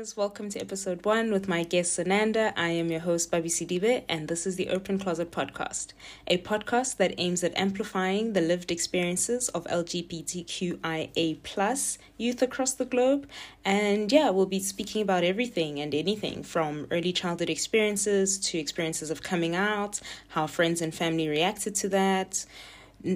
listeners. Welcome to episode one with my guest Sananda. I am your host, Babi Sidibe, and this is the Open Closet Podcast, a podcast that aims at amplifying the lived experiences of LGBTQIA plus youth across the globe. And yeah, we'll be speaking about everything and anything from early childhood experiences to experiences of coming out, how friends and family reacted to that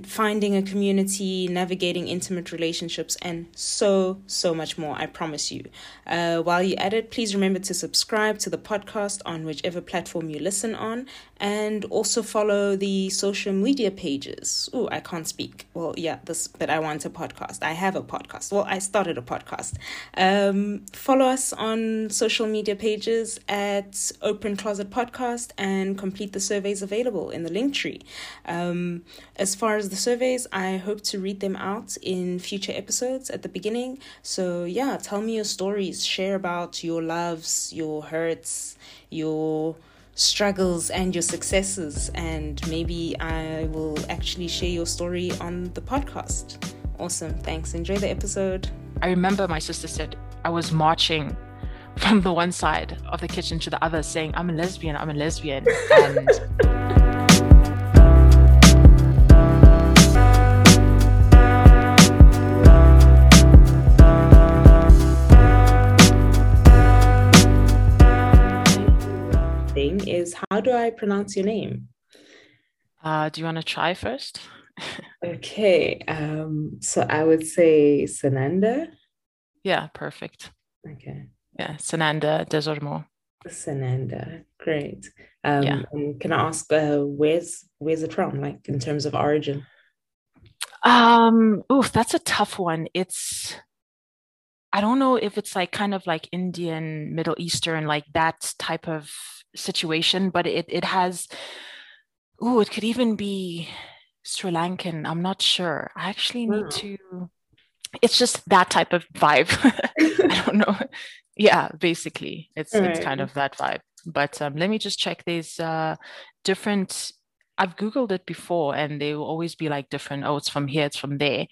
finding a community, navigating intimate relationships, and so, so much more, I promise you. Uh, while you're at it, please remember to subscribe to the podcast on whichever platform you listen on and also follow the social media pages. Oh, I can't speak. Well, yeah, this, but I want a podcast. I have a podcast. Well, I started a podcast. Um, follow us on social media pages at Open Closet Podcast and complete the surveys available in the link tree. Um, as far as the surveys, I hope to read them out in future episodes at the beginning. So, yeah, tell me your stories, share about your loves, your hurts, your struggles and your successes, and maybe I will actually share your story on the podcast. Awesome. Thanks. Enjoy the episode. I remember my sister said I was marching from the one side of the kitchen to the other saying, I'm a lesbian, I'm a lesbian. And is how do I pronounce your name? Uh, do you want to try first? okay. Um, so I would say Sananda. Yeah, perfect. Okay. Yeah, Sananda des Ormeaux. Sananda, great. Um, yeah. can I ask uh, where's where's it from, like in terms of origin? Um, oof, that's a tough one. It's I don't know if it's like kind of like Indian, Middle Eastern, like that type of situation, but it it has. Oh, it could even be Sri Lankan. I'm not sure. I actually need to. It's just that type of vibe. I don't know. Yeah, basically, it's it's kind of that vibe. But um, let me just check. These uh, different. I've googled it before, and they will always be like different. Oh, it's from here. It's from there.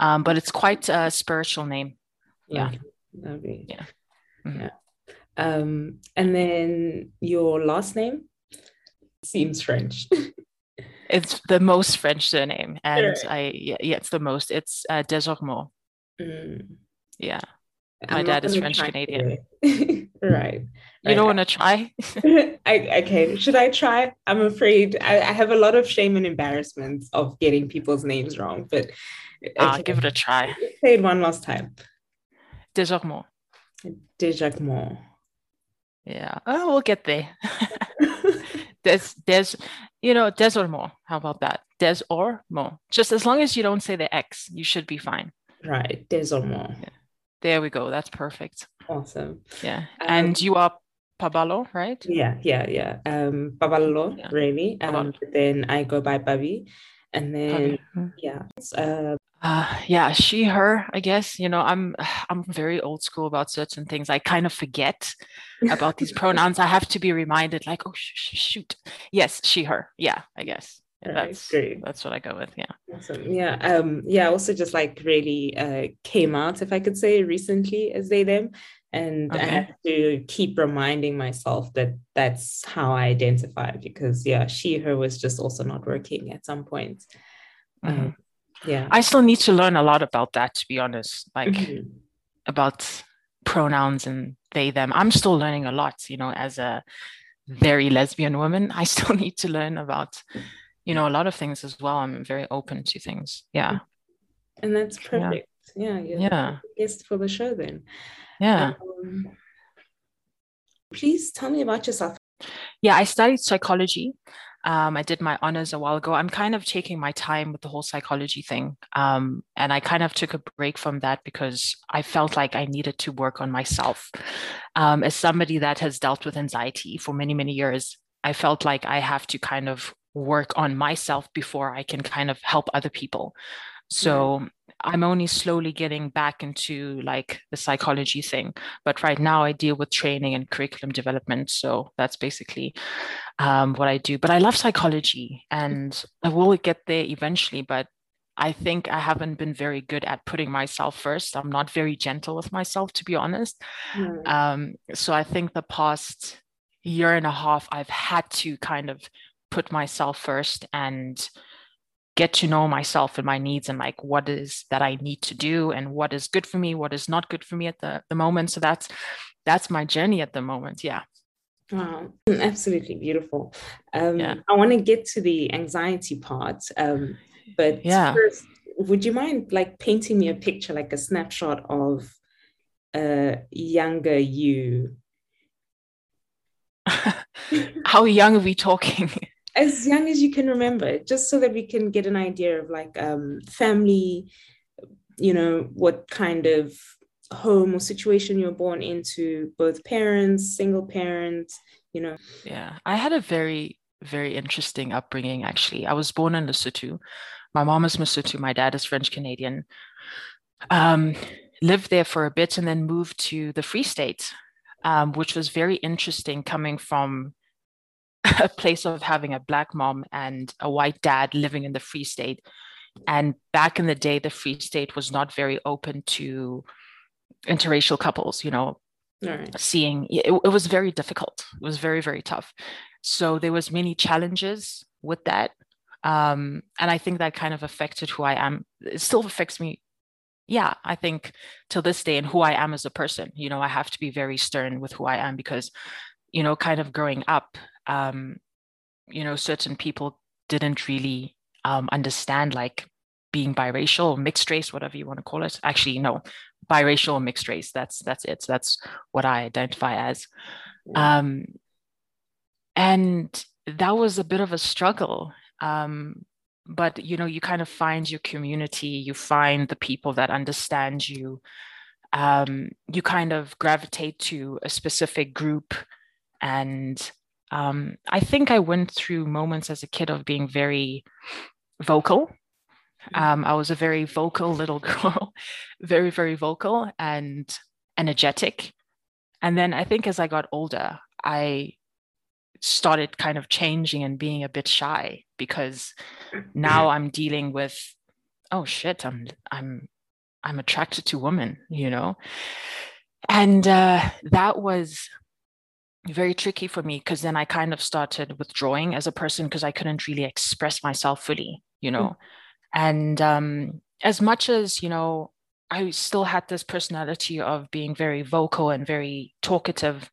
Um, but it's quite a spiritual name. Yeah. Okay. Yeah. Mm-hmm. Yeah. Um, and then your last name seems French. it's the most French surname, and sure. I yeah, yeah, it's the most. It's uh, des Ormeaux. Mm. Yeah, my I'm dad is French Canadian. right. You don't want to try? I, okay. Should I try? I'm afraid I, I, have a lot of shame and embarrassment of getting people's names wrong, but I'll give it a try. Say it one last time. des Ormeaux. Desormeaux. Yeah. Oh, we'll get there. there's there's you know, des or more. How about that? Des or more. Just as long as you don't say the X, you should be fine. Right. Des or more. Yeah. There we go. That's perfect. Awesome. Yeah. Um, and you are Pabalo, right? Yeah, yeah, yeah. Um Pabalo, yeah. really. Um then I go by Babi. And then mm-hmm. yeah. Uh, uh, yeah, she, her, I guess, you know, I'm, I'm very old school about certain things. I kind of forget about these pronouns. I have to be reminded like, oh, sh- sh- shoot. Yes, she, her. Yeah, I guess. Right, that's great. That's what I go with. Yeah. Awesome. Yeah. Um, yeah. Also just like really uh, came out, if I could say recently as they, them. And okay. I have to keep reminding myself that that's how I identify because yeah, she, her was just also not working at some point. Mm-hmm. Um, yeah. I still need to learn a lot about that to be honest like mm-hmm. about pronouns and they them. I'm still learning a lot you know as a very lesbian woman. I still need to learn about you know a lot of things as well. I'm very open to things. Yeah. And that's perfect. Yeah yeah, yeah. guest for the show then. Yeah. Um, please tell me about yourself. Yeah i studied psychology um, I did my honors a while ago. I'm kind of taking my time with the whole psychology thing. Um, and I kind of took a break from that because I felt like I needed to work on myself. Um, as somebody that has dealt with anxiety for many, many years, I felt like I have to kind of work on myself before I can kind of help other people. So I'm only slowly getting back into like the psychology thing. But right now I deal with training and curriculum development. So that's basically um, what I do. But I love psychology and I will get there eventually. But I think I haven't been very good at putting myself first. I'm not very gentle with myself, to be honest. Mm. Um, so I think the past year and a half, I've had to kind of put myself first and get to know myself and my needs and like what is that I need to do and what is good for me, what is not good for me at the, the moment. So that's that's my journey at the moment. Yeah. Wow, absolutely beautiful. Um, yeah. I want to get to the anxiety part, um, but yeah. first, would you mind like painting me a picture, like a snapshot of a younger you? How young are we talking? as young as you can remember, just so that we can get an idea of like um, family, you know, what kind of home or situation you're born into, both parents, single parents, you know. Yeah, I had a very, very interesting upbringing actually. I was born in Lesotho. My mom is Mosotho, my dad is French Canadian. Um, lived there for a bit and then moved to the Free State, um, which was very interesting coming from a place of having a black mom and a white dad living in the Free State. And back in the day, the Free State was not very open to interracial couples, you know, right. seeing it, it was very difficult. It was very, very tough. So there was many challenges with that. Um, and I think that kind of affected who I am. It still affects me yeah, I think till this day and who I am as a person, you know, I have to be very stern with who I am because, you know, kind of growing up, um, you know, certain people didn't really um, understand like being biracial or mixed race, whatever you want to call it. Actually, no, biracial or mixed race. That's that's it. That's what I identify as. Um, and that was a bit of a struggle. Um, but you know, you kind of find your community. You find the people that understand you. Um, you kind of gravitate to a specific group and um, I think I went through moments as a kid of being very vocal. Mm-hmm. Um, I was a very vocal little girl, very, very vocal and energetic. And then I think as I got older, I started kind of changing and being a bit shy because now I'm dealing with, oh shit, I'm I'm I'm attracted to women, you know. And uh, that was very tricky for me because then I kind of started withdrawing as a person because I couldn't really express myself fully, you know. Mm. And um, as much as, you know, I still had this personality of being very vocal and very talkative,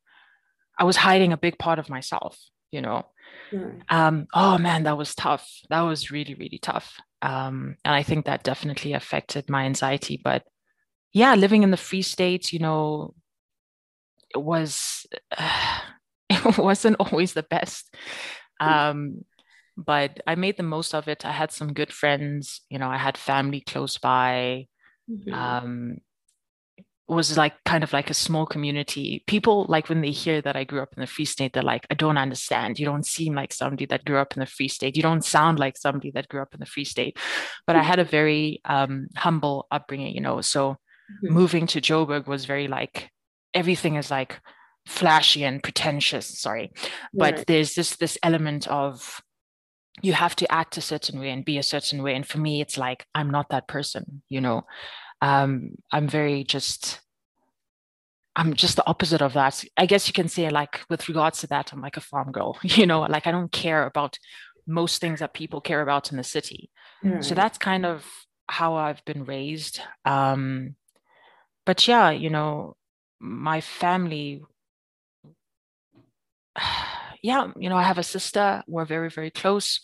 I was hiding a big part of myself, you know. Mm. Um, oh man, that was tough. That was really, really tough. Um, and I think that definitely affected my anxiety. But yeah, living in the free states, you know, was uh, it wasn't always the best. Um, but i made the most of it. I had some good friends you know i had family close by. Mm-hmm. um, it was like kind of like a small community. People like when they hear that i grew up in the free state they're like i don't understand. You don't seem like somebody that grew up in the free state. You don't sound like somebody that grew up in the free state. But i had a very um, humble upbringing you know so mm-hmm. moving to joburg was very like everything is like flashy and pretentious sorry but right. there's this this element of you have to act a certain way and be a certain way and for me it's like i'm not that person you know? Um i'm very just i'm just the opposite of that. I guess you can say like with regards to that i'm like a farm girl you know? Like i don't care about most things that people care about in the city. So that's kind of how i've been raised. Um but yeah you know my family yeah, you know, I have a sister. We're very, very close.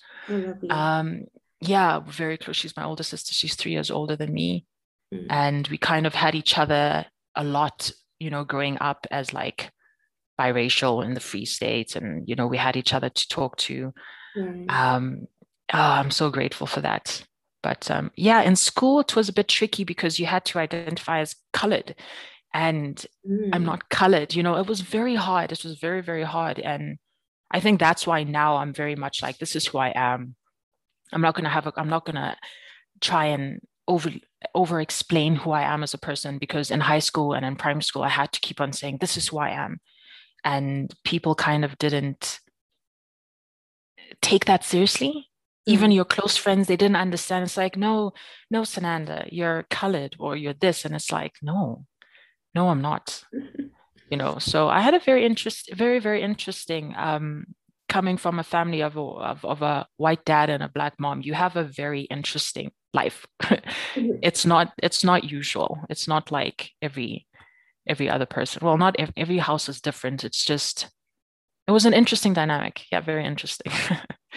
Um, yeah, we're very close. She's my older sister. She's three years older than me. Mm. And we kind of had each other a lot, you know, growing up as like biracial in the free states. And, you know, we had each other to talk to. Mm. Um, oh, I'm so grateful for that. But um, yeah, in school, it was a bit tricky because you had to identify as colored and mm. I'm not colored. You know, it was very hard. It was very, very hard. And I think that's why now I'm very much like, this is who I am. I'm not gonna have a I'm not gonna try and over over explain who I am as a person because in high school and in primary school I had to keep on saying this is who I am. And people kind of didn't take that seriously. even your close friends they didn't understand it's like no no sananda you're colored or you're this and it's like no no i'm not. You know so i had a very interest very very interesting um coming from a family of a, of, of a white dad and a black mom. You have a very interesting life. It's not it's not usual. It's not like every every other person. Well not every, every house is different. It's just it was an interesting dynamic. Yeah very interesting.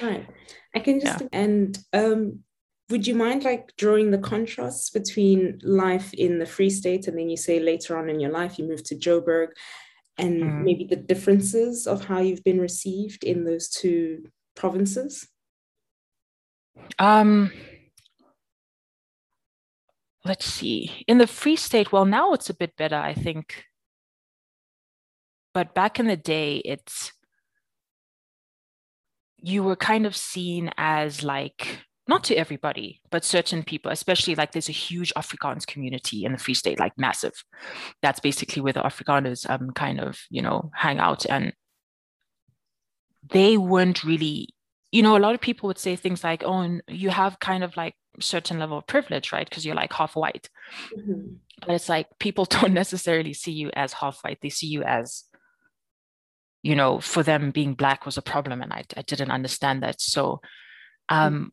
Right. I can just yeah. and um would you mind like drawing the contrasts between life in the free state and then you say later on in your life you moved to joburg and mm. maybe the differences of how you've been received in those two provinces? Um let's see. In the free state well now it's a bit better i think. But back in the day it's you were kind of seen as like not to everybody, but certain people, especially like there's a huge Afrikaans community in the Free State, like massive. That's basically where the Afrikaners um kind of, you know, hang out. And they weren't really, you know, a lot of people would say things like, oh, you have kind of like certain level of privilege, right? Because you're like half white. Mm-hmm. But it's like people don't necessarily see you as half white. They see you as you know, for them being black was a problem, and I, I didn't understand that. So, um,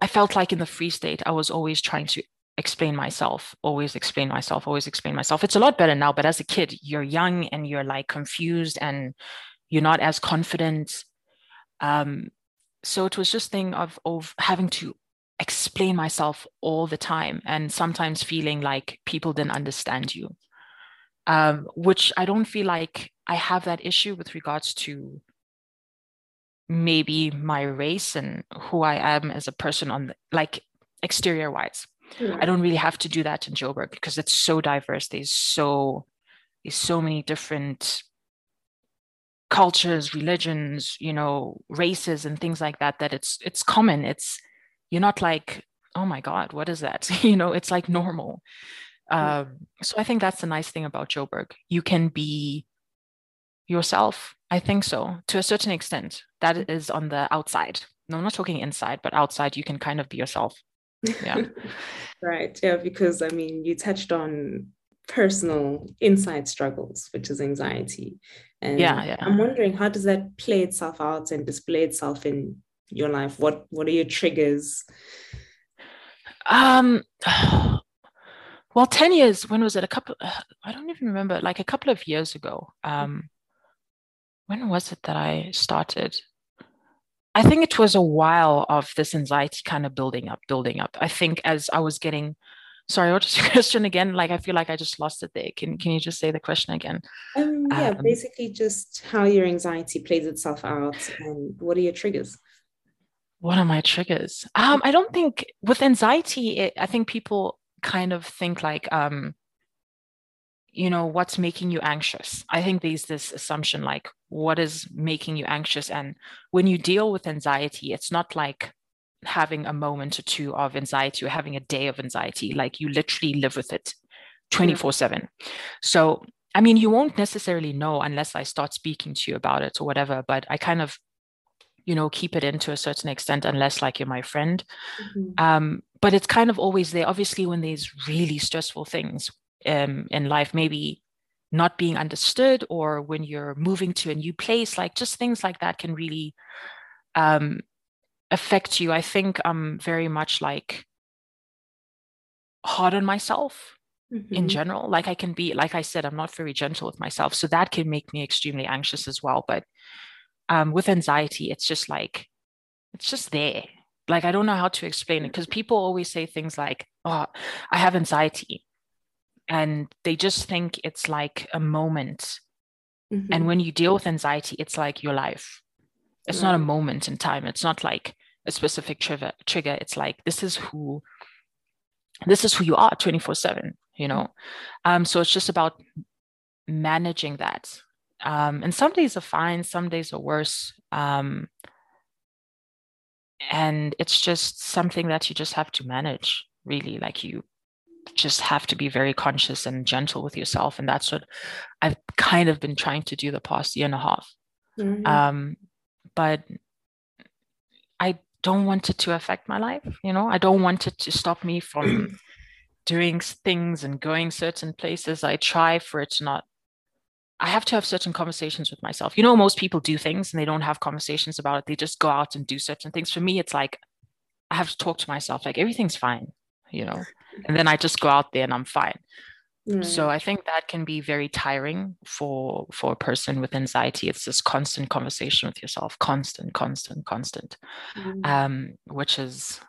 I felt like in the Free State, I was always trying to explain myself, always explain myself, always explain myself. It's a lot better now, but as a kid, you're young and you're like confused and you're not as confident. Um, so it was just thing of of having to explain myself all the time and sometimes feeling like people didn't understand you um, which I don't feel like I have that issue with regards to maybe my race and who I am as a person on the, like exterior wise. I don't really have to do that in Joburg because it's so diverse. There's so there's so many different cultures, religions, you know, races and things like that that it's it's common. It's you're not like, oh my God, what is that? you know, it's like normal. Um, so I think that's the nice thing about Joburg. You can be yourself. I think so to a certain extent. That mm. on the outside. No, I'm not talking inside, but outside you can kind of be yourself. Yeah. right. Yeah. Because I mean, you touched on personal inside struggles, which is anxiety. And yeah, yeah. I'm wondering how does that play itself out and display itself in your life? What what are your triggers? Um well 10 years when was it a couple i don't even remember like a couple of years ago um when was it that i started? I think it was a while of this anxiety kind of building up building up. I think as i was getting sorry what was your question again? Like i feel like i just lost it there. Can, can you just say the question again? Um yeah um, basically just how your anxiety plays itself out and what are your triggers? What are my triggers? Um i don't think with anxiety it, i think people kind of think like um you know what's making you anxious? I think there's this assumption like what is making you anxious. And when you deal with anxiety it's not like having a moment or two of anxiety or having a day of anxiety. Like you literally live with it 24 7 so i mean you won't necessarily know unless i start speaking to you about it or whatever but i kind of you know keep it in to a certain extent unless like you're my friend. Mm-hmm. um, but it's kind of always there. Obviously when there's really stressful things um, in life maybe not being understood or when you're moving to a new place like just things like that can really um, affect you. I think i'm very much like hard on myself mm-hmm. in general. Like i can be like i said i'm not very gentle with myself so that can make me extremely anxious as well but um, with anxiety it's just like it's just there. Like i don't know how to explain it because people always say things like oh i have anxiety and they just think it's like a moment. Mm-hmm. and when you deal with anxiety it's like your life. It's right. not a moment in time. It's not like a specific trigger trigger. It's like this is who this is who you are 24 7 you know? Um so it's just about managing that. Um and some days are fine some days are worse um and it's just something that you just have to manage really. Like you just have to be very conscious and gentle with yourself and that's what i've kind of been trying to do the past year and a half mm-hmm. um, but i don't want it to affect my life. You know, I don't want it to stop me from doing things and going certain places. I try for it to not. I have to have certain conversations with myself. You know, most people do things and they don't have conversations about it. They just go out and do certain things. For me, it's like I have to talk to myself, like everything's fine, you know, and then I just go out there and I'm fine. So I think that can be very tiring for for a person with anxiety. It's this constant conversation with yourself, constant, constant, constant, mm. um, which is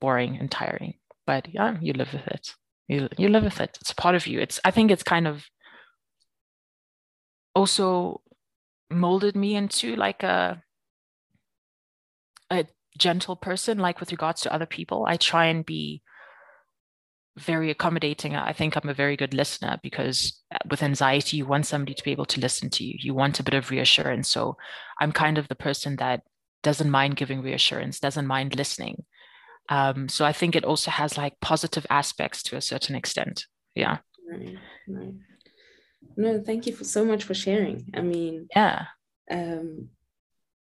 boring and tiring. But yeah, you live with it. You you live with it. It's part of you. It's I think it's kind of also molded me into like a a gentle person like with regards to other people i try and be very accommodating. I think I'm a very good listener because uh, with anxiety, you want somebody to be able to listen to you. You want a bit of reassurance. So I'm kind of the person that doesn't mind giving reassurance, doesn't mind listening. Um, so I think it also has like positive aspects to a certain extent. Yeah. Right, right. No, thank you for so much for sharing. I mean, yeah. Um,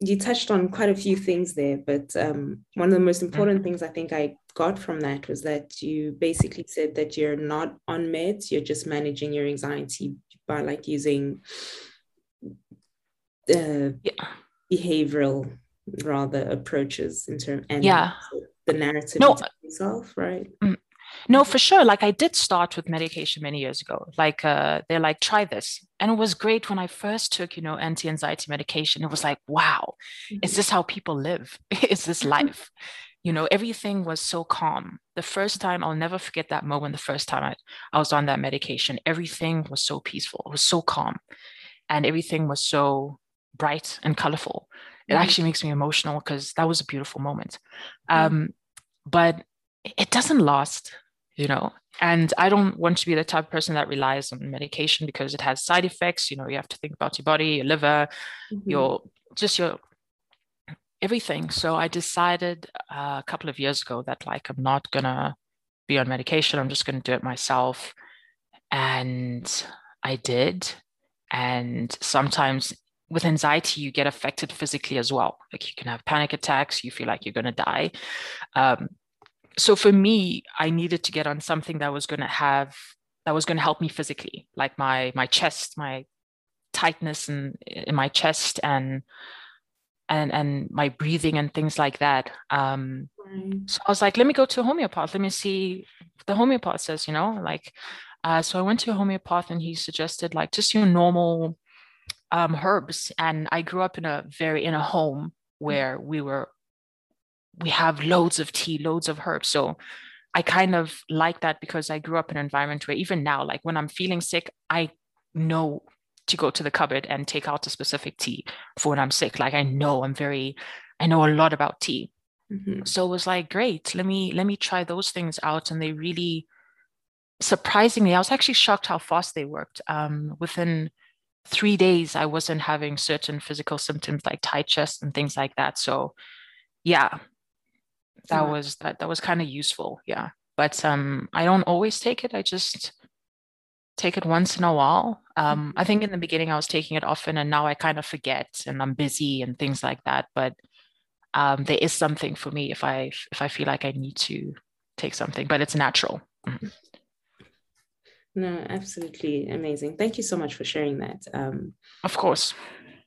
you touched on quite a few things there, but um, one of the most important mm-hmm. things I think I got from that was that you basically said that you're not on meds, you're just managing your anxiety by like using uh, yeah. behavioral rather approaches in terms and yeah the narrative no, itself, right? Mm, no, for sure. Like I did start with medication many years ago. Like uh, they're like, try this. And it was great when I first took, you know, anti-anxiety medication. It was like, wow, mm-hmm. is this how people live? is this life? you know, everything was so calm. The first time, I'll never forget that moment. The first time I, I was on that medication, everything was so peaceful. It was so calm. And everything was so bright and colorful. It mm-hmm. actually makes me emotional because that was a beautiful moment. Mm-hmm. Um, but it doesn't last you know and i don't want to be the type of person that relies on medication because it has side effects. You know you have to think about your body your liver mm-hmm. your just your everything. So i decided uh, a couple of years ago that like i'm not gonna be on medication. I'm just gonna do it myself. And i did. And sometimes with anxiety you get affected physically as well. Like you can have panic attacks. You feel like you're going to die. Um, so for me i needed to get on something that was going to have that was going to help me physically like my my chest my tightness in, in my chest and and and my breathing and things like that. Um right. so i was like let me go to a homeopath. Let me see the homeopath says you know like uh, so i went to a homeopath and he suggested like just your normal um, herbs. And i grew up in a very in a home where we were we have loads of tea, loads of herbs. So I kind of like that because I grew up in an environment where even now, like when I'm feeling sick, I know to go to the cupboard and take out a specific tea for when I'm sick. Like I know I'm very, I know a lot about tea. Mm-hmm. So it was like, great, let me let me try those things out. And they really surprisingly, I was actually shocked how fast they worked. Um, within three days, I wasn't having certain physical symptoms like tight chest and things like that. So yeah, that yeah. was that that was kind of useful yeah. But um i don't always take it i just take it once in a while. Um i think in the beginning i was taking it often and now i kind of forget and i'm busy and things like that but um there is something for me if i if i feel like i need to take something but it's natural. Mm-hmm. no absolutely amazing. Thank you so much for sharing that um of course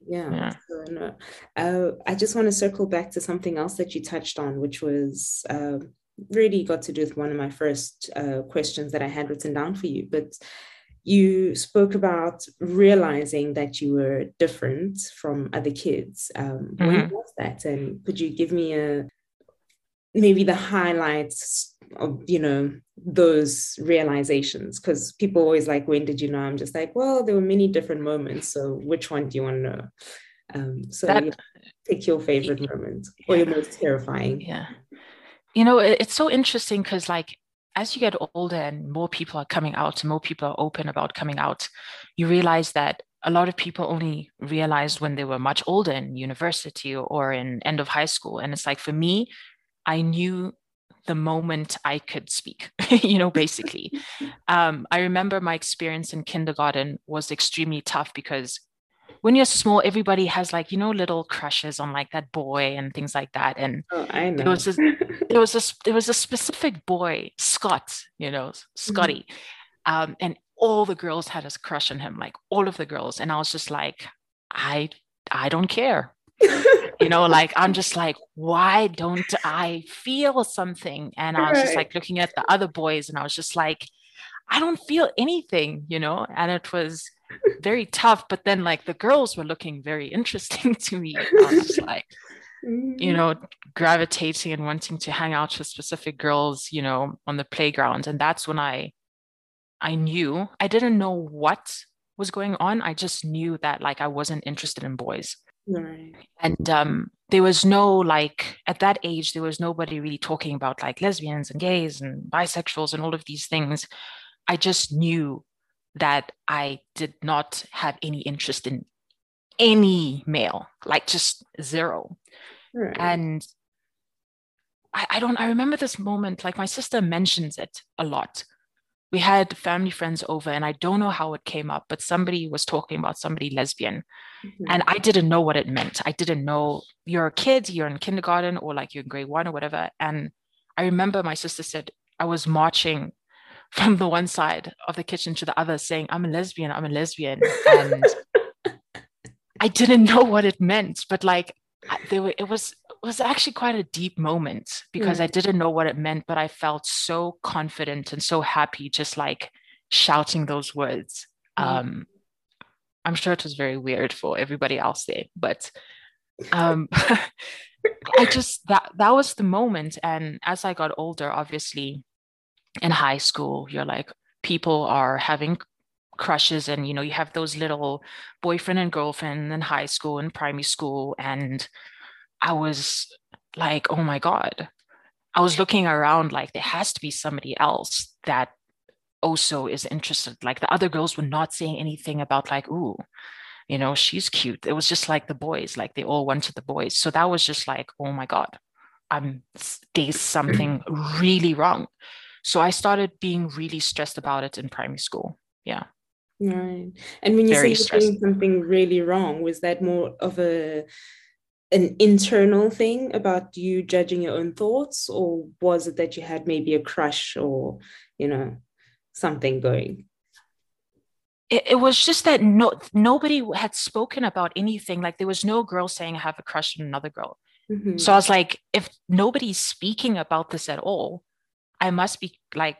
yeah, yeah. So, no. uh, i just want to circle back to something else that you touched on which was uh, really got to do with one of my first uh, questions that i had written down for you but you spoke about realizing that you were different from other kids um, mm-hmm. when was that and could you give me a maybe the highlights of you know those realizations. Because people always like when did you know? I'm just like well there were many different moments so which one do you want to know? Um, so that, pick your favorite yeah, moment or your most terrifying. Yeah. You know it's so interesting because like as you get older and more people are coming out and more people are open about coming out you realize that a lot of people only realized when they were much older in university or in end of high school. And it's like for me i knew the moment I could speak, you know, basically. Um, I remember my experience in kindergarten was extremely tough because when you're small, everybody has like, you know, little crushes on like that boy and things like that. And oh, I know. there was this, there was this, there was a specific boy, Scott, you know, Scotty. Mm-hmm. Um, and all the girls had a crush on him, like all of the girls. And I was just like, I I don't care. you know, like I'm just like, why don't I feel something? And I was right. just like looking at the other boys and I was just like, I don't feel anything, you know, and it was very tough. But then like the girls were looking very interesting to me. I was just like, you mm-hmm. know, gravitating and wanting to hang out with specific girls, you know, on the playground. And that's when I I knew I didn't know what was going on. I just knew that like I wasn't interested in boys. Right. And um, there was no like at that age, there was nobody really talking about like lesbians and gays and bisexuals and all of these things. I just knew that I did not have any interest in any male, like just zero. Right. And I, I don't, I remember this moment, like my sister mentions it a lot we had family friends over and i don't know how it came up but somebody was talking about somebody lesbian. Mm-hmm. and i didn't know what it meant. I didn't know you're a kid you're in kindergarten or like you're in grade one or whatever. And i remember my sister said i was marching from the one side of the kitchen to the other saying i'm a lesbian i'm a lesbian. And i didn't know what it meant but like there were it was was actually quite a deep moment because mm. I didn't know what it meant, but I felt so confident and so happy just like shouting those words. Mm. Um, I'm sure it was very weird for everybody else there, but um, I just that that was the moment. And as I got older, obviously in high school, you're like people are having crushes and you know you have those little boyfriend and girlfriend in high school and primary school and I was like, oh my God. I was looking around like there has to be somebody else that also is interested. Like the other girls were not saying anything about like, ooh, you know, she's cute. It was just like the boys, like they all wanted the boys. So that was just like, oh my God, I'm there's something really wrong. So I started being really stressed about it in primary school. Yeah. Right. And when you Very say you're doing something really wrong, was that more of a an internal thing about you judging your own thoughts? Or was it that you had maybe a crush or you know something going? It, it was just that no nobody had spoken about anything. Like there was no girl saying i have a crush on another girl. Mm-hmm. so i was like if nobody's speaking about this at all i must be like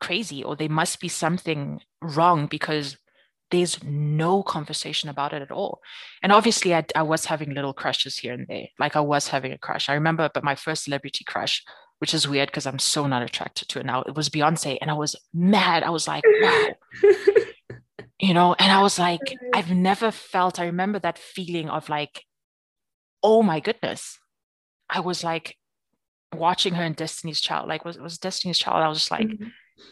crazy or there must be something wrong because there's no conversation about it at all. And obviously, I, I, was having little crushes here and there. Like I was having a crush. I remember, but my first celebrity crush, which is weird because I'm so not attracted to it now, it was Beyonce. And I was mad. I was like, wow. you know, and I was like, I've never felt, I remember that feeling of like, oh my goodness. I was like watching her in Destiny's Child. Like, was, was Destiny's Child? I was just like, mm-hmm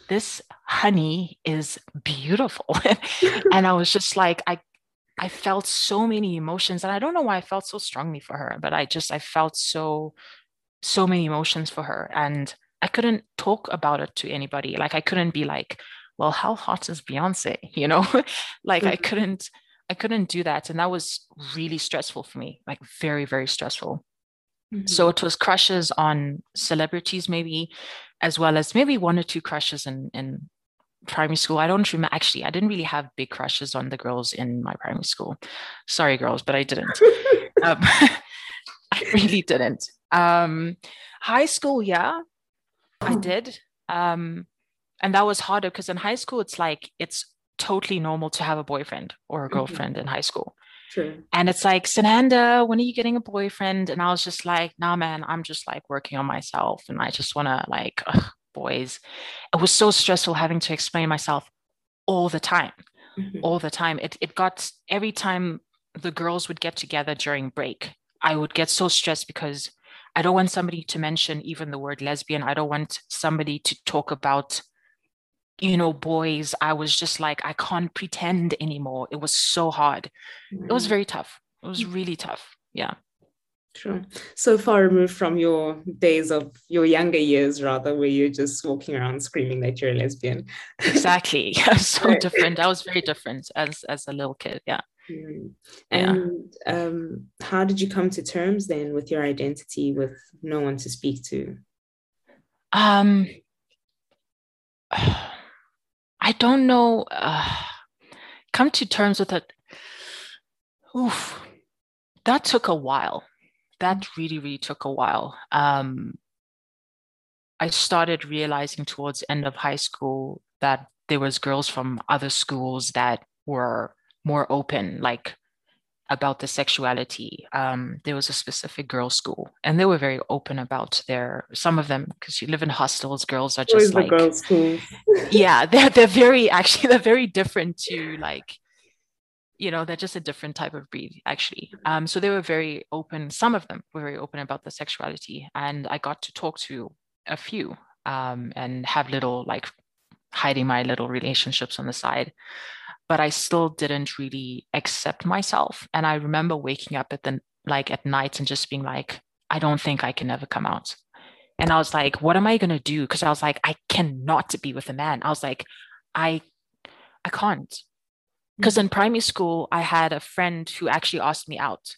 this honey is beautiful. and I was just like, I I felt so many emotions. And I don't know why I felt so strongly for her, but I just I felt so so many emotions for her. And I couldn't talk about it to anybody. Like I couldn't be like, well, how hot is Beyonce? You know, like mm-hmm. I couldn't I couldn't do that. And that was really stressful for me, like very, very stressful. Mm-hmm. So it was crushes on celebrities, maybe, as well as maybe one or two crushes in, in primary school. I don't remember, actually, I didn't really have big crushes on the girls in my primary school. Sorry, girls, but I didn't. um, I really didn't. Um, high school, yeah, I did. Um, and that was harder because in high school, it's like, it's totally normal to have a boyfriend or a mm-hmm. girlfriend mm-hmm. in high school. True. And it's like, Sananda, when are you getting a boyfriend? And I was just like, nah, man, I'm just like working on myself. And I just want to like, ugh, boys. It was so stressful having to explain myself all the time, mm-hmm. all the time. It, it got every time the girls would get together during break, I would get so stressed because I don't want somebody to mention even the word lesbian. I don't want somebody to talk about you know, boys, I was just like, I can't pretend anymore. It was so hard. Mm-hmm. It was mm-hmm. very tough. It was really tough. Yeah. Sure. So far removed from your days of your younger years, rather, where you're just walking around screaming that you're a lesbian. exactly. Yeah, so right. different. I was very different as as a little kid. Yeah. Mm. And yeah. um, how did you come to terms then with your identity with no one to speak to? Um, I don't know. Uh, come to terms with it. Oof, that took a while. That mm. really, really took a while. Um, I started realizing towards end of high school that there was girls from other schools that were more open, like about the sexuality. Um, there was a specific girls' school, and they were very open about their. Some of them, because you live in hostels, girls are just like girls' school. yeah, they're they're very actually they're very different to like, you know, they're just a different type of breed actually. Um, so they were very open. Some of them were very open about the sexuality, and I got to talk to a few um, and have little like hiding my little relationships on the side but I still didn't really accept myself. And I remember waking up at the like at night and just being like, I don't think I can ever come out. And I was like, what am I gonna do? Because I was like, I cannot be with a man. I was like, I I can't. Mm. Because in primary school, I had a friend who actually asked me out,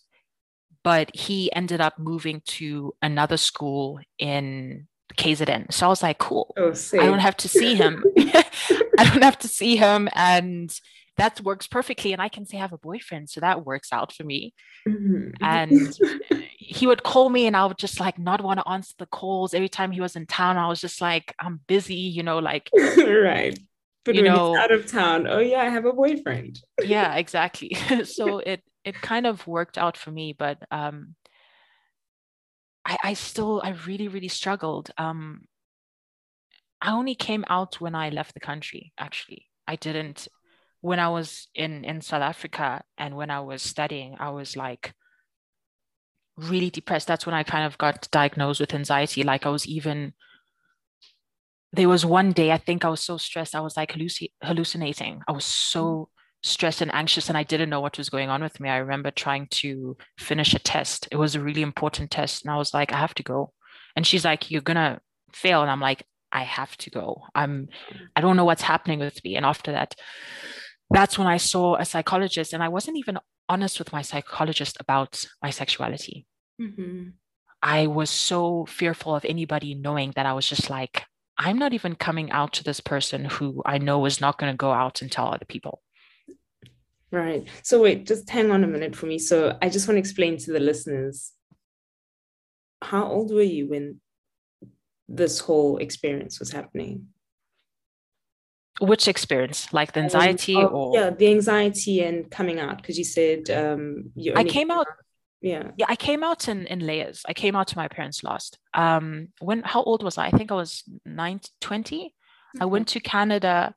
but he ended up moving to another school in KZN. So I was like, cool. Oh, I don't have to see him. I don't have to see him. And that works perfectly and i can say i have a boyfriend so that works out for me. Mm-hmm. and he would call me and i would just like not want to answer the calls. Every time he was in town i was just like i'm busy you know like right. But you when know, he's out of town oh yeah i have a boyfriend. Yeah exactly. So it it kind of worked out for me but um I, I still i really really struggled. Um i only came out when i left the country actually. I didn't when I was in in South Africa and when I was studying, I was like really depressed. That's when I kind of got diagnosed with anxiety. Like I was even there was one day I think I was so stressed I was like halluc- hallucinating. I was so stressed and anxious and I didn't know what was going on with me. I remember trying to finish a test. It was a really important test and I was like I have to go. And she's like you're going to fail and I'm like I have to go. I'm I don't know what's happening with me and after that that's when I saw a psychologist, and I wasn't even honest with my psychologist about my sexuality. Mm-hmm. I was so fearful of anybody knowing that I was just like, I'm not even coming out to this person who I know is not going to go out and tell other people. Right. So, wait, just hang on a minute for me. So, I just want to explain to the listeners how old were you when this whole experience was happening? Which experience? Like the anxiety um, oh, or yeah the anxiety and coming out because you said um you i came out yeah. Yeah i came out in in layers. I came out to my parents last. Um when how old was i? I think i was 9 20 mm-hmm. i went to canada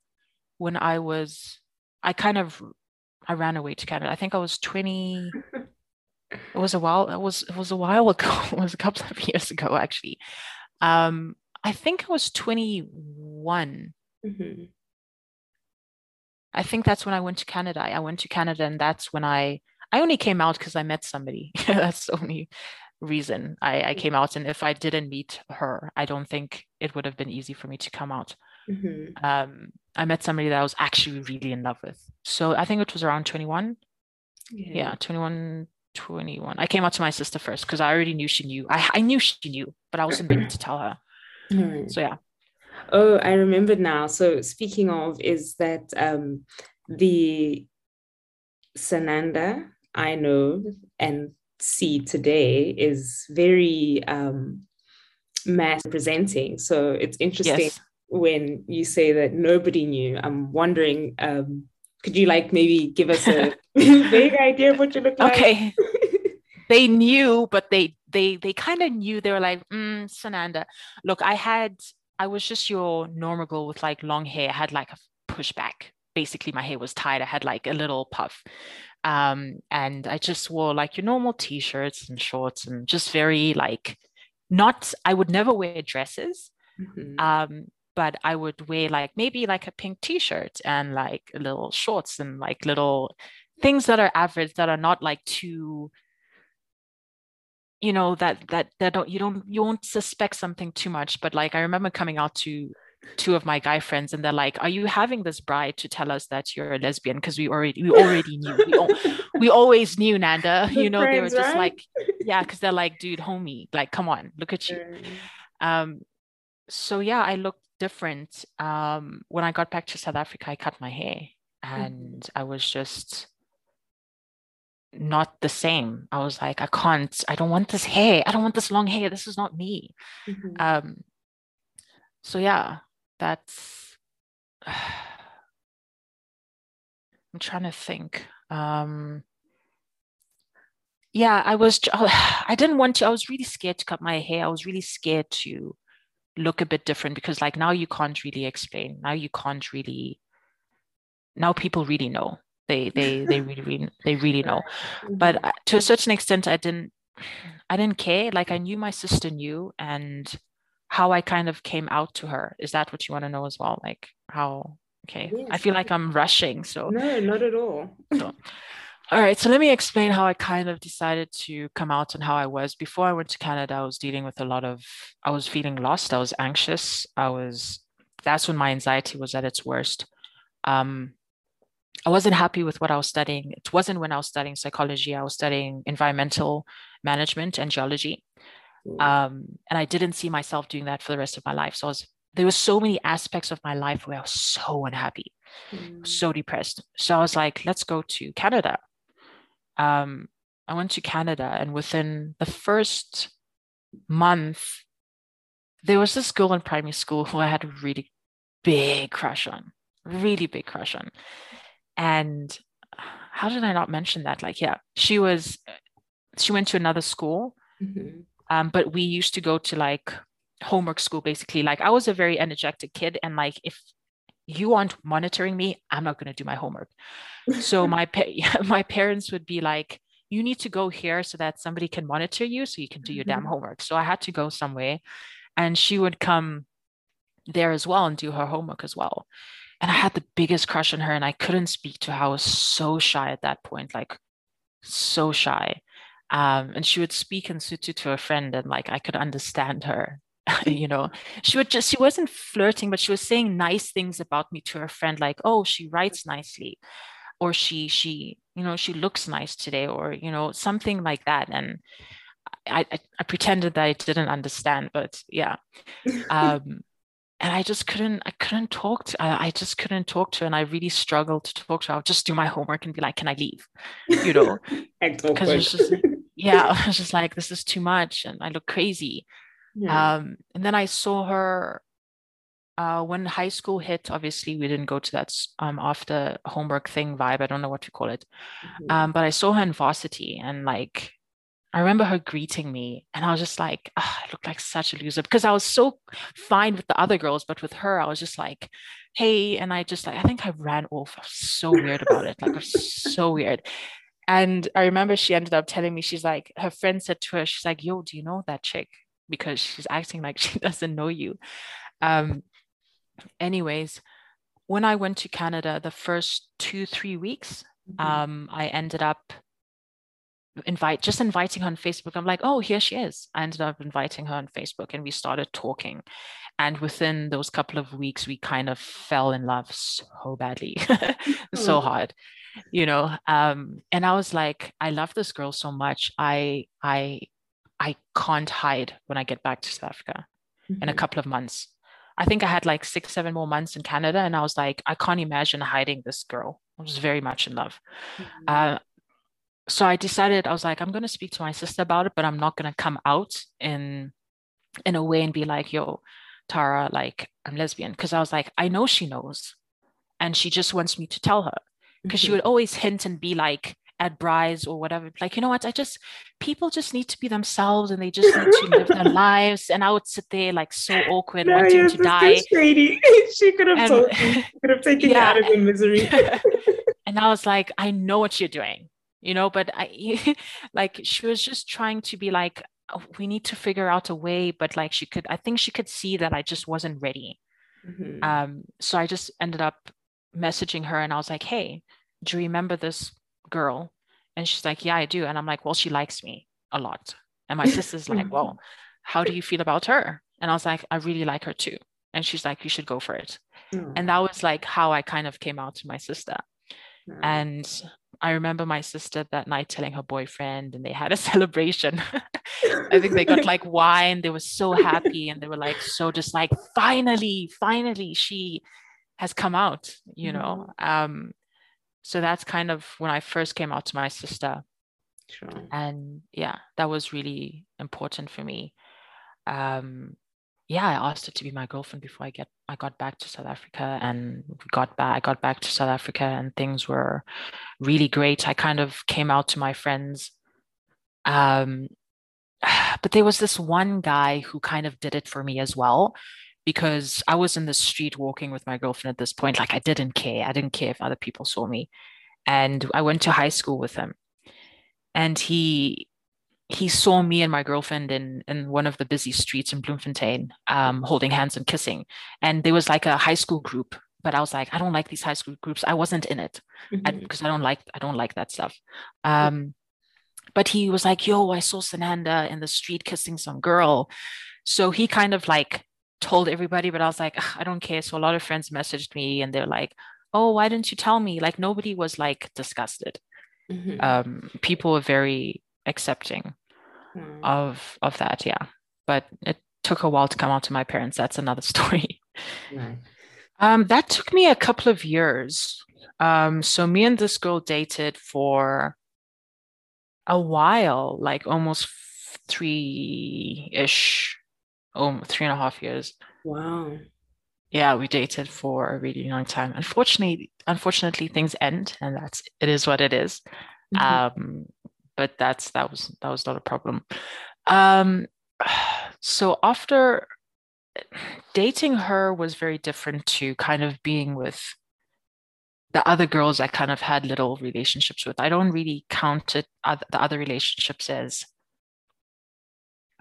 when i was i kind of i ran away to canada. I think i was 20 it was a while it was it was a while ago. It was a couple of years ago actually. Um i think i was 21 mm-hmm. I think that's when I went to Canada. I went to Canada, and that's when I I only came out because I met somebody. that's the only reason I, I came out. And if I didn't meet her, I don't think it would have been easy for me to come out. Mm-hmm. Um, I met somebody that I was actually really in love with. So I think it was around 21. Yeah, yeah 21, 21. I came out to my sister first because I already knew she knew. I, I knew she knew, but I wasn't ready to tell her. Mm-hmm. So yeah. Oh, I remember now. So speaking of, is that um, the Sananda I know and see today is very um, masc presenting. So it's interesting yes. when you say that nobody knew. I'm wondering, um, could you like maybe give us a vague idea of what you look like? Okay. they knew, but they they they kind of knew. They were like, mm, Sananda. Look, I had I was just your normal girl with like long hair. I had like a pushback. Basically, my hair was tied. I had like a little puff. Um, and I just wore like your normal t-shirts and shorts and just very like not I would never wear dresses. Mm-hmm. Um, but I would wear like maybe like a pink t-shirt and like little shorts and like little things that are average that are not like too you know that that that don't you don't you won't suspect something too much but like i remember coming out to two of my guy friends and they're like are you having this bride to tell us that you're a lesbian? Because we already we already knew. We, al- we always knew nanda. You know they were just right? like yeah because they're like dude homie like come on look at you. Um so yeah i looked different. Um when i got back to south africa i cut my hair and i was just not the same. I was like i can't i don't want this hair. I don't want this long hair. This is not me. Mhm. um so yeah that's i'm trying to think. Um yeah i was i didn't want to i was really scared to cut my hair. I was really scared to look a bit different because like now you can't really explain. Now you can't really now people really know they they they really, really they really know. But Mhm. uh, to a certain extent i didn't i didn't care. Like i knew my sister knew and how i kind of came out to her. Is that what you want to know as well? Like how okay. I feel like i'm rushing so. No, not at all. all right so let me explain how i kind of decided to come out and how i was. Before i went to canada i was dealing with a lot of i was feeling lost. I was anxious. I was that's when my anxiety was at its worst. Um I wasn't happy with what I was studying. It wasn't when I was studying psychology. I was studying environmental management and geology. Um, and I didn't see myself doing that for the rest of my life. So I was, there were so many aspects of my life where I was so unhappy, Mm. so depressed. So I was like, let's go to Canada. Um, I went to Canada, and within the first month, there was this girl in primary school who I had a really big crush on, really big crush on. And how did I not mention that? Like, yeah, she was, she went to another school, Mhm. um, but we used to go to like homework school basically. Like, I was a very energetic kid, and like, if you aren't monitoring me, I'm not going to do my homework. So my pa- my parents would be like, you need to go here so that somebody can monitor you so you can do your damn Mhm. homework. So I had to go somewhere, and she would come there as well and do her homework as well. And I had the biggest crush on her, and I couldn't speak to her. I was so shy at that point, like so shy. Um, and she would speak in Sotho to a friend, and like I could understand her. you know, she would just, she wasn't flirting, but she was saying nice things about me to her friend, like, oh, she writes nicely, or she, she, you know, she looks nice today, or, you know, something like that. And I, I, I pretended that I didn't understand, but yeah. Um, and I just couldn't, I couldn't talk to, I, I just couldn't talk to her. And I really struggled to talk to her. I would just do my homework and be like, can I leave? You know, because it was just, yeah, I was just like, this is too much. And I look crazy. Yeah. Um, and then I saw her uh, when high school hit. Obviously, we didn't go to that um, after homework thing vibe. I don't know what to call it. Mhm. Um, but I saw her in varsity and like, I remember her greeting me, and I was just like, "Ah, I look like such a loser because I was so fine with the other girls, but with her, I was just like, hey, and I just like, I think I ran off. I was so weird about it. Like, it was so weird. And I remember she ended up telling me, she's like, her friend said to her, she's like, yo, do you know that chick? Because she's acting like she doesn't know you. Um, anyways, when I went to Canada, the first two, three weeks, Mhm. um, I ended up invite just inviting her on Facebook. I'm like, oh, here she is. I ended up inviting her on Facebook and we started talking. And within those couple of weeks, we kind of fell in love so badly, so Oh. hard, you know. Um, and I was like, I love this girl so much. I I I can't hide when I get back to South Africa in a Mhm. couple of months. I think I had like six, seven more months in Canada, and I was like, I can't imagine hiding this girl. I was very much in love. Mhm. Uh, so I decided I was like, I'm gonna speak to my sister about it, but I'm not gonna come out in in a way and be like, yo, Tara, like I'm lesbian. Because I was like, I know she knows. And she just wants me to tell her. Because she Mhm. would always hint and be like at Bry's or whatever, like, you know what? I just people just need to be themselves and they just need to live their lives. And I would sit there like so awkward, No, wanting your to die. shady. she could have And- told you. Could have taken Yeah. you out of your misery. and I was like, I know what you're doing, you know, but I like she was just trying to be like, "Oh, we need to figure out a way, but like she could, I think she could see that I just wasn't ready. Mhm. Um, so I just ended up messaging her and I was like, hey, do you remember this girl? And she's like, yeah, I do. And I'm like, well, she likes me a lot. And my sister's like, well, how do you feel about her? And I was like, I really like her too. and she's like you should go for it mm. and that was like how i kind of came out to my sister mm. and i remember my sister that night telling her boyfriend and they had a celebration i think they got like wine they were so happy and they were like so just like finally finally she has come out you know mm. um so that's kind of when i first came out to my sister Sure. And yeah, that was really important for me. Um, yeah, I asked her to be my girlfriend before I get I got back to South Africa, and got back. I got back to South Africa, and things were really great. I kind of came out to my friends. Um, but there was this one guy who kind of did it for me as well because I was in the street walking with my girlfriend at this point. Like I didn't care. I didn't care if other people saw me. And I went to high school with him and he he saw me and my girlfriend in in one of the busy streets in Bloemfontein, um, holding hands and kissing. And there was like a high school group, but I was like, I don't like these high school groups. I wasn't in it because mm-hmm. I, I, don't like I don't like that stuff. Um, but he was like, Yo, I saw Sananda in the street kissing some girl. So he kind of like told everybody, but I was like, I don't care. So a lot of friends messaged me and they're like, Oh, why didn't you tell me? Like nobody was like disgusted mm-hmm. um, people were very accepting mm. of of that yeah but it took a while to come out to my parents that's another story nice. um, that took me a couple of years um, so me and this girl dated for a while like almost three-ish oh three and a half years wow yeah we dated for a really long time unfortunately unfortunately things end and that's it is what it is. Mm-hmm. um but that's that was that was not a problem um so after dating her was very different to kind of being with the other girls I kind of had little relationships with. I don't really count it the other relationships as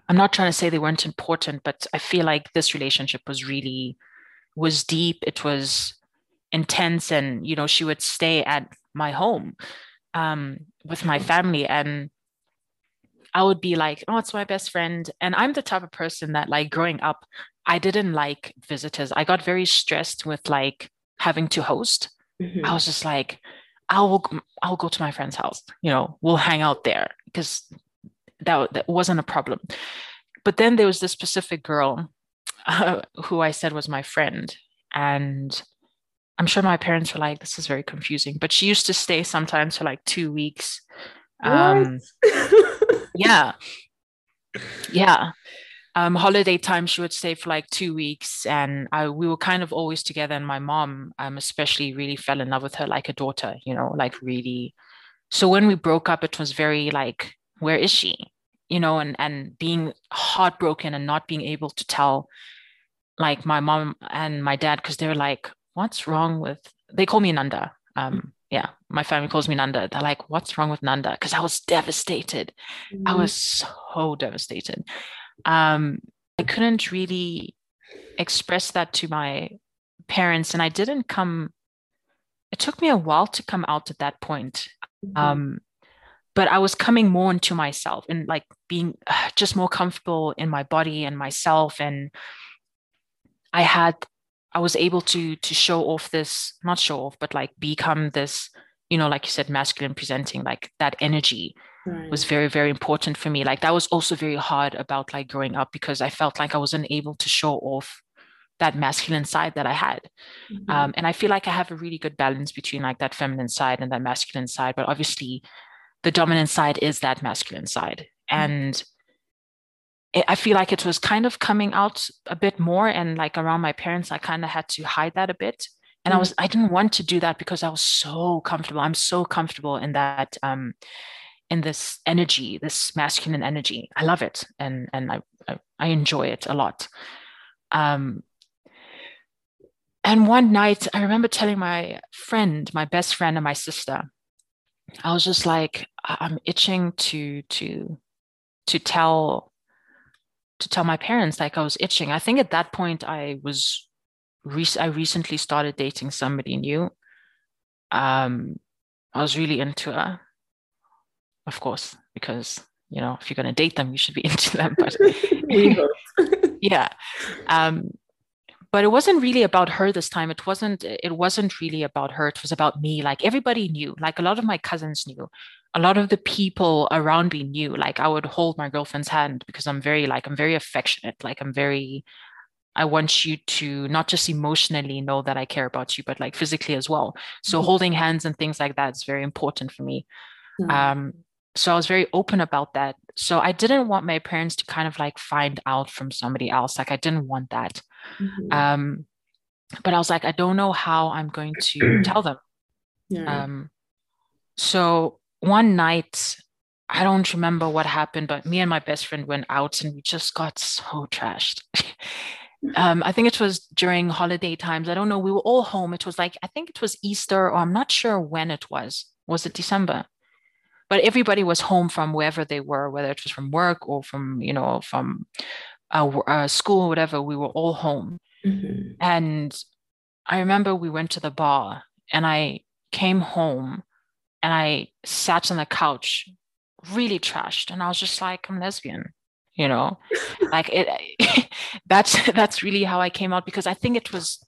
I'm not trying to say they weren't important, but I feel like this relationship was really was deep. It was intense, and you know, she would stay at my home um, with my family, and I would be like, "Oh, it's my best friend," and I'm the type of person that, like, growing up, I didn't like visitors. I got very stressed with like having to host. Mm-hmm. I was just like, I will, I'll go to my friend's house. You know, we'll hang out there because that that wasn't a problem. But then there was this specific girl uh, who I said was my friend, and I'm sure my parents were like, this is very confusing. But she used to stay sometimes for like two weeks. Um, yeah. Yeah. Um, holiday time, she would stay for like two weeks. And I, we were kind of always together. And my mom, um, especially, really fell in love with her like a daughter, you know, like really. So when we broke up, it was very like, where is she? You know, and, and being heartbroken and not being able to tell like my mom and my dad, because they were like, what's wrong with they call me Nanda. Um, yeah, my family calls me Nanda. They're like, what's wrong with Nanda? Because I was devastated. Mm-hmm. I was so devastated. Um, I couldn't really express that to my parents, and I didn't come. It took me a while to come out at that point. Mm-hmm. Um, but I was coming more into myself and like being uh, just more comfortable in my body and myself. And I had I was able to to show off this, not show off, but like become this, you know, like you said, masculine presenting, like that energy right. was very, very important for me. Like that was also very hard about like growing up because I felt like I wasn't able to show off that masculine side that I had. Mm-hmm. Um, and I feel like I have a really good balance between like that feminine side and that masculine side. But obviously, the dominant side is that masculine side. Mm-hmm. And I feel like it was kind of coming out a bit more and like around my parents, I kind of had to hide that a bit. And mm I was, I didn't want to do that because I was so comfortable. I'm so comfortable in that, um, in this energy, this masculine energy. I love it. And, and I, I, I enjoy it a lot. Um, and one night I remember telling my friend, my best friend and my sister, I was just like, I'm itching to, to, to tell to tell my parents like I was itching. I think at that point I was I recently started dating somebody new. Um, I was really into her, of course, because you know if you're going to date them, you should be into them. But yeah, um, but it wasn't really about her this time. It wasn't it wasn't really about her. It was about me. Like everybody knew. Like a lot of my cousins knew. A lot of the people around me knew. Like i would hold my girlfriend's hand because i'm very like i'm very affectionate. Like i'm very i want you to not just emotionally know that i care about you but like physically as well. So mm-hmm. holding hands and things like that is very important for me. Mm-hmm. um so i was very open about that so i didn't want my parents to kind of like find out from somebody else like i didn't want that mm-hmm. um but i was like i don't know how i'm going to tell them yeah. um so one night i don't remember what happened but me and my best friend went out and we just got so trashed um, I think it was during holiday times. I don't know. We were all home. It was like, I think it was Easter, or I'm not sure when it was. Was it December? But everybody was home from wherever they were, whether it was from work or from, you know, from uh, school or whatever, we were all home. Mm-hmm. And I remember we went to the bar and I came home and I sat on the couch, really trashed. And I was just like, I'm lesbian, you know, like it, that's, that's really how I came out because I think it was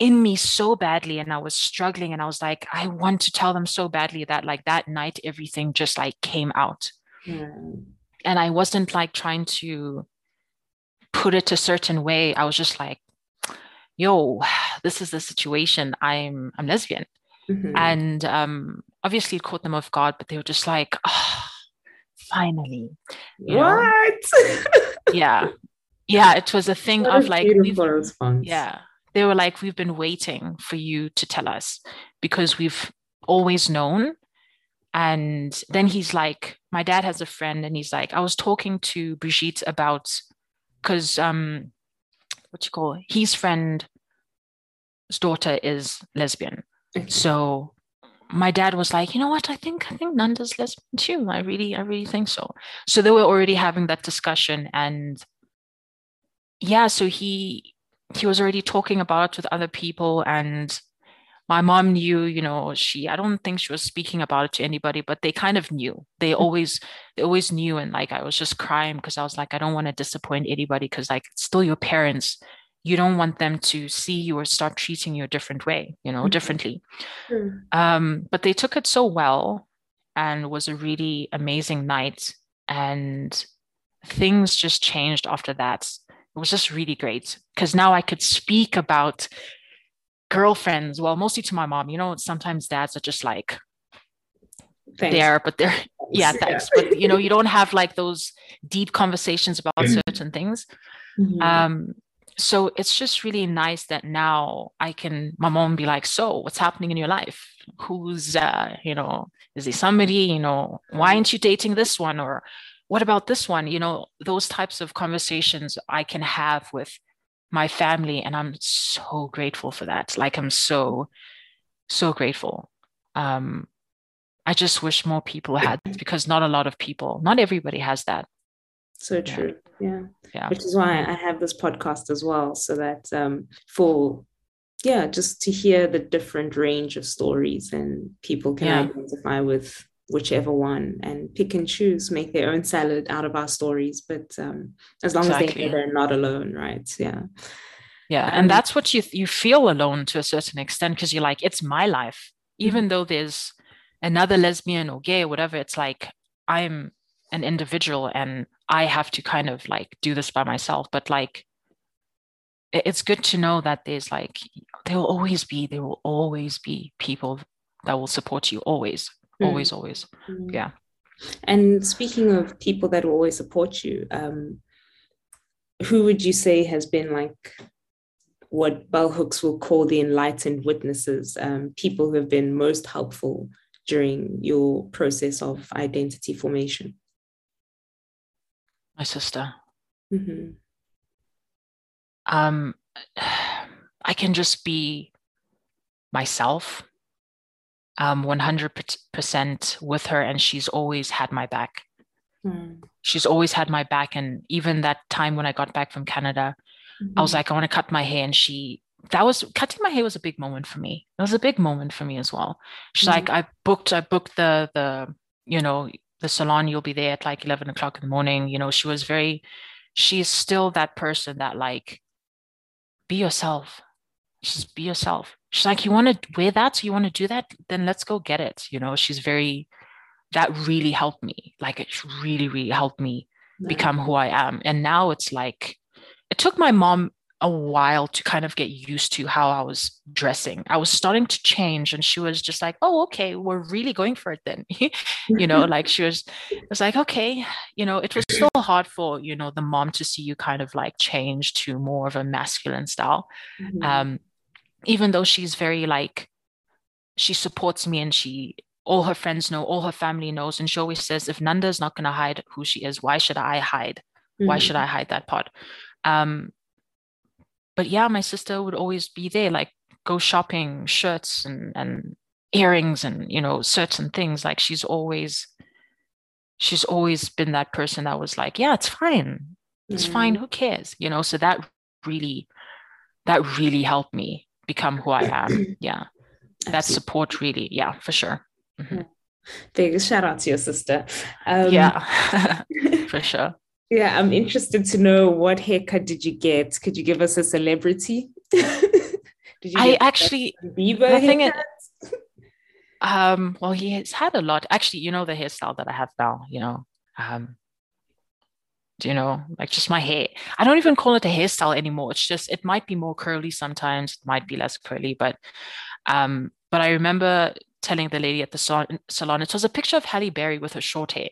in me so badly and I was struggling and I was like, I want to tell them so badly that like that night everything just like came out. Mm. And I wasn't like trying to put it a certain way. I was just like, yo, this is the situation. I'm I'm lesbian. Mm-hmm. And um obviously it caught them off guard, but they were just like, oh, finally. what? yeah. Yeah, it was a thing what of like yeah they were like, We've been waiting for you to tell us because we've always known. And then he's like, My dad has a friend, and he's like, I was talking to Brigitte about because um what you call his friend's daughter is lesbian. Okay. So my dad was like, you know what? I think I think Nanda's lesbian too. I really, I really think so. So they were already having that discussion, and yeah, so he he was already talking about it with other people and my mom knew you know she i don't think she was speaking about it to anybody but they kind of knew they mm-hmm. always they always knew and like i was just crying because i was like i don't want to disappoint anybody because like still your parents you don't want them to see you or start treating you a different way you know mm-hmm. differently mm-hmm. um, but they took it so well and was a really amazing night and things just changed after that it was just really great because now I could speak about girlfriends. Well, mostly to my mom. You know, sometimes dads are just like thanks. there, but they're yeah, thanks. Yeah. But you know, you don't have like those deep conversations about mm-hmm. certain things. Mm-hmm. Um, so it's just really nice that now I can my mom be like, so what's happening in your life? Who's uh, you know, is there somebody, you know, why aren't you dating this one? Or what about this one? You know those types of conversations i can have with my family and i'm so grateful for that. Like i'm so so grateful. Um i just wish more people had because not a lot of people not everybody has that. So true. Yeah. yeah. Which is why i have this podcast as well so that um for yeah just to hear the different range of stories and people can yeah. identify with whichever one and pick and choose, make their own salad out of our stories. But um, as long exactly. as they know they're not alone, right? Yeah. Yeah. Um, and that's what you you feel alone to a certain extent because you're like, it's my life. Even mm-hmm. though there's another lesbian or gay or whatever, it's like I'm an individual and I have to kind of like do this by myself. But like it's good to know that there's like there will always be there will always be people that will support you always. Always always. Mm. yeah. And speaking of people that will always support you um, who would you say has been like what bell hooks will call the enlightened witnesses um, people who have been most helpful during your process of identity formation? My sister. Mm-hmm. um, i can just be myself um, 100% with her and she's always had my back mm. she's always had my back and even that time when i got back from canada mm-hmm. i was mm-hmm. like i want to cut my hair and she that was cutting my hair was a big moment for me it was a big moment for me as well she's mm-hmm. like i booked i booked the the you know the salon you'll be there at like 11 o'clock in the morning you know she was very she's still that person that like be yourself. Just be yourself. She's like, you want to wear that? You want to do that? Then let's go get it. You know, she's very, that really helped me. Like, it really, really helped me become who I am. And now it's like, it took my mom a while to kind of get used to how I was dressing. I was starting to change, and she was just like, "Oh, okay, we're really going for it then." you know, like she was, it was like, "Okay," you know, it was so hard for you know the mom to see you kind of like change to more of a masculine style, mm-hmm. um, even though she's very like, she supports me and she. All her friends know, all her family knows, and she always says, "If Nanda is not going to hide who she is, why should I hide? Mm-hmm. Why should I hide that part?" Um, but yeah, my sister would always be there, like go shopping, shirts and and earrings and you know certain things. Like she's always she's always been that person that was like, yeah, it's fine, it's fine, who cares, you know. So that really that really helped me become who I am. Yeah, that support really, yeah, for sure. Mm-hmm. Big shout out to your sister. Um, yeah, for sure. Yeah, I'm interested to know what haircut did you get? Could you give us a celebrity? did you I actually Bieber it, um well he has had a lot. Actually, you know the hairstyle that I have now, you know. Um you know, like just my hair. I don't even call it a hairstyle anymore. It's just it might be more curly sometimes, it might be less curly, but um but I remember telling the lady at the salon, it was a picture of Halle Berry with her short hair.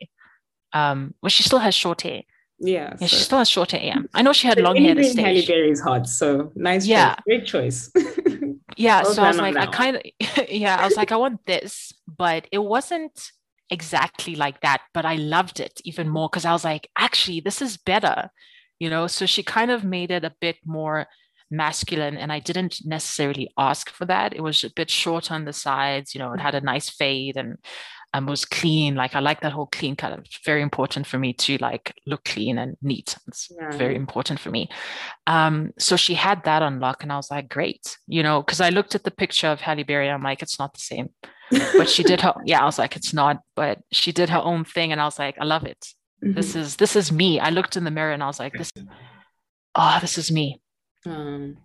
Um, well, she still has short hair. Yeah, yeah so. she still has short hair. Yeah, I know she had long hair. At stage. Halle Berry's hot, so nice. Yeah, choice. great choice. yeah, well so I was like, I kind of, yeah, I was like, I want this, but it wasn't exactly like that. But I loved it even more because I was like, actually, this is better, you know. So she kind of made it a bit more masculine, and I didn't necessarily ask for that. It was a bit short on the sides, you know. It mm. had a nice fade and and was clean. Like I like that whole clean cut. It's very important for me to like look clean and neat. It's yeah. very important for me. Um, so she had that on lock, and I was like, great, you know, because I looked at the picture of Halle Berry. I'm like, it's not the same. but she did her yeah, I was like, it's not, but she did her own thing, and I was like, I love it. Mm-hmm. This is this is me. I looked in the mirror and I was like, this oh, this is me. Um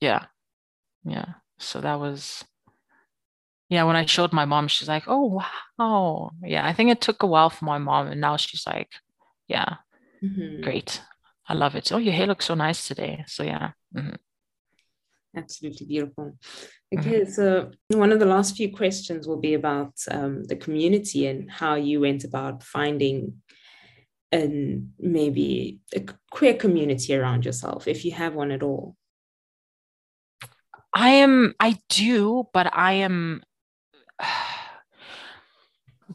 yeah. Yeah. So that was yeah, when I showed my mom, she's like, "Oh wow, yeah." I think it took a while for my mom, and now she's like, "Yeah, mm-hmm. great, I love it." Oh, your hair looks so nice today. So yeah, mm-hmm. absolutely beautiful. Okay, mm-hmm. so one of the last few questions will be about um, the community and how you went about finding and maybe a queer community around yourself, if you have one at all. I am, I do, but I am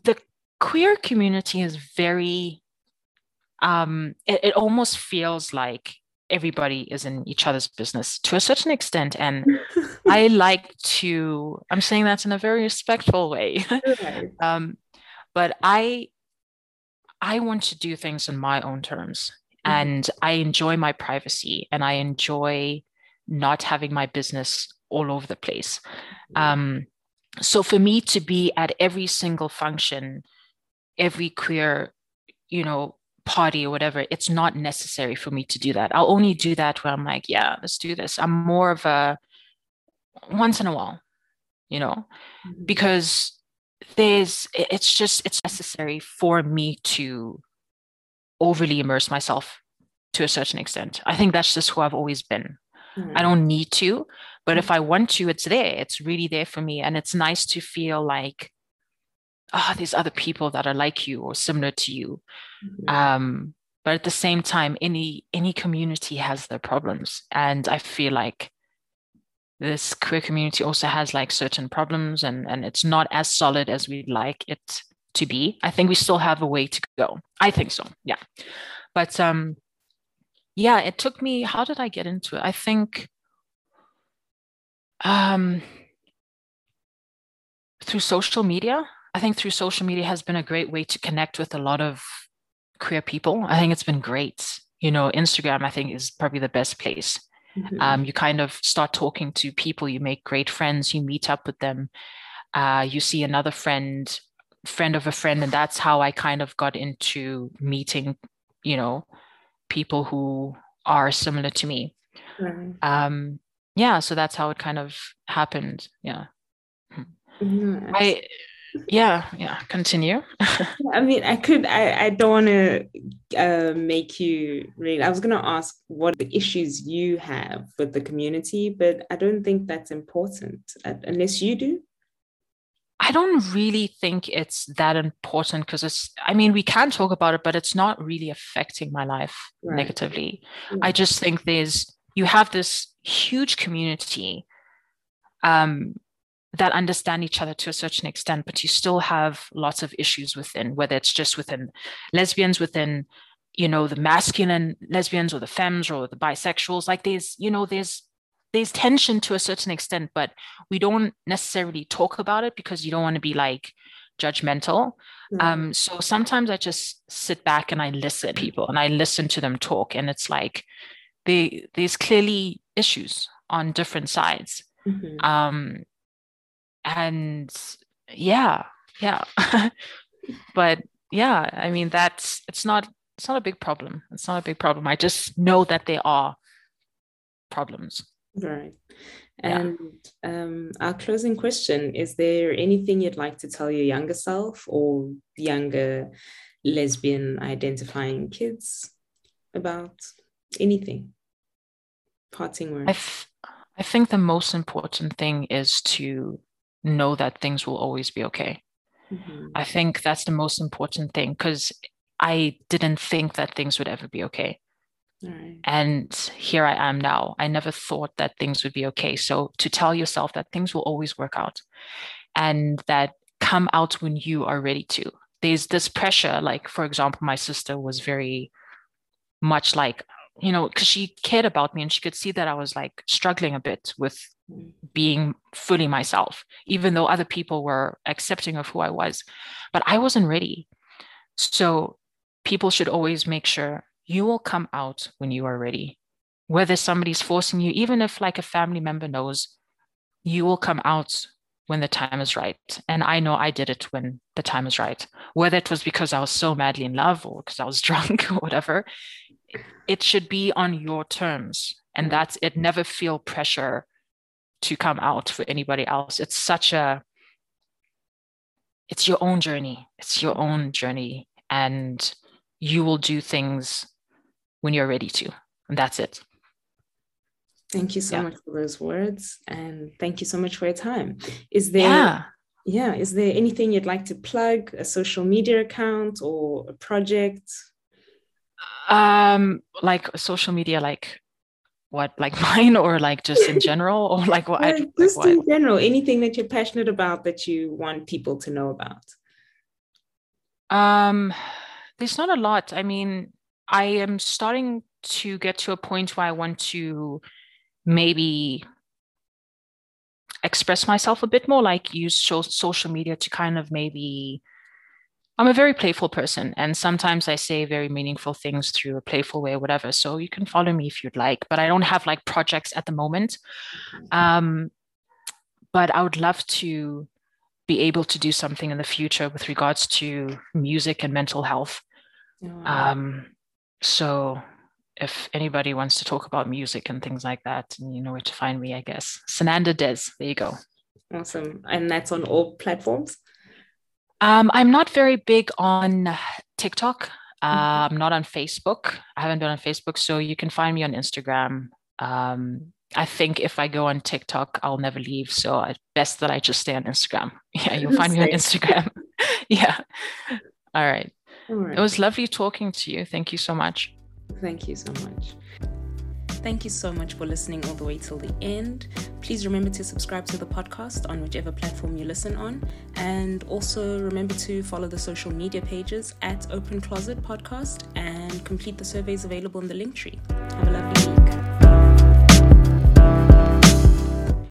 the queer community is very um, it, it almost feels like everybody is in each other's business to a certain extent. And i like to i'm saying that in a very respectful way. Um, but i i want to do things in my own terms. Mm-hmm. and i enjoy my privacy and i enjoy not having my business all over the place. Um, so for me to be at every single function every queer you know party or whatever it's not necessary for me to do that i'll only do that when i'm like yeah let's do this i'm more of a once in a while you know mm-hmm. because there's it's just it's necessary for me to overly immerse myself to a certain extent i think that's just who i've always been mm-hmm. i don't need to but if I want to, it's there. It's really there for me. And it's nice to feel like, oh, there's other people that are like you or similar to you. Mm-hmm. Um, but at the same time, any any community has their problems. And I feel like this queer community also has like certain problems and, and it's not as solid as we'd like it to be. I think we still have a way to go. I think so. Yeah. But um yeah, it took me, how did I get into it? I think um, through social media. I think through social media has been a great way to connect with a lot of queer people. I think it's been great. You know, Instagram, I think, is probably the best place. Mm-hmm. Um, you kind of start talking to people, you make great friends, you meet up with them, uh, you see another friend, friend of a friend, and that's how I kind of got into meeting, you know, people who are similar to me. Right. Um, yeah, so that's how it kind of happened. Yeah. Mm-hmm. I yeah yeah continue i mean i could i, I don't want to uh, make you read i was going to ask what the issues you have with the community but i don't think that's important uh, unless you do I don't really think it's that important because it's, I mean, we can talk about it, but it's not really affecting my life right. negatively. Yeah. I just think there's, you have this huge community um, that understand each other to a certain extent, but you still have lots of issues within, whether it's just within lesbians, within, you know, the masculine lesbians or the femmes or the bisexuals. Like there's, you know, there's there's tension to a certain extent, but we don't necessarily talk about it because you don't want to be like judgmental. Mm-hmm. Um, so sometimes I just sit back and I listen to people and I listen to them talk, and it's like they, there's clearly issues on different sides. Mm-hmm. Um, and yeah yeah. But yeah i mean that's it's not it's not a big problem. It's not a big problem. I just know that there are problems. Right. And yeah. um, our closing question is there anything you'd like to tell your younger self or younger lesbian identifying kids about anything? Parting words. I, th- I think the most important thing is to know that things will always be okay. Mm-hmm. I think that's the most important thing because I didn't think that things would ever be okay. Right. And here I am now. I never thought that things would be okay. So to tell yourself that things will always work out and that come out when you are ready to. There's this pressure, like, for example, my sister was very much like, you know, because she cared about me and she could see that I was like struggling a bit with being fully myself, even though other people were accepting of who I was. But I wasn't ready. So people should always make sure you will come out when you are ready. Whether somebody's forcing you, even if like a family member knows, you will come out when the time is right. And I know I did it when the time is right. Whether it was because I was so madly in love or because I was drunk or whatever, it should be on your terms. And that's it. Never feel pressure to come out for anybody else. It's such a it's your own journey. It's your own journey. And you will do things when you're ready to. And that's it. Thank you so yeah. much for those words. And thank you so much for your time. Is there yeah. yeah, is there anything you'd like to plug, a social media account or a project? Um, like social media, like what like mine or like just in general? Or like what yeah, just like in general anything that you're passionate about that you want people to know about. Um there's not a lot. I mean i am starting to get to a point where i want to maybe express myself a bit more like use social media to kind of maybe I'm a very playful person, and sometimes I say very meaningful things through a playful way or whatever. So you can follow me if you'd like, but I don't have like projects at the moment. Um, but I would love to be able to do something in the future with regards to music and mental health. Um, so if anybody wants to talk about music and things like that, you know where to find me, I guess. Sananda Des, there you go. Awesome. And that's on all platforms? Um, I'm not very big on TikTok. Uh, I'm not on Facebook. I haven't been on Facebook, so you can find me on Instagram. Um, I think if I go on TikTok, I'll never leave. So it's best that I just stay on Instagram. Yeah, you'll find me on Instagram. yeah. All right. All right. It was lovely talking to you. Thank you so much. Thank you so much. Thank you so much for listening all the way till the end. Please remember to subscribe to the podcast on whichever platform you listen on. And also remember to follow the social media pages at Open Closet Podcast and complete the surveys available in the Linktree. Have a lovely week.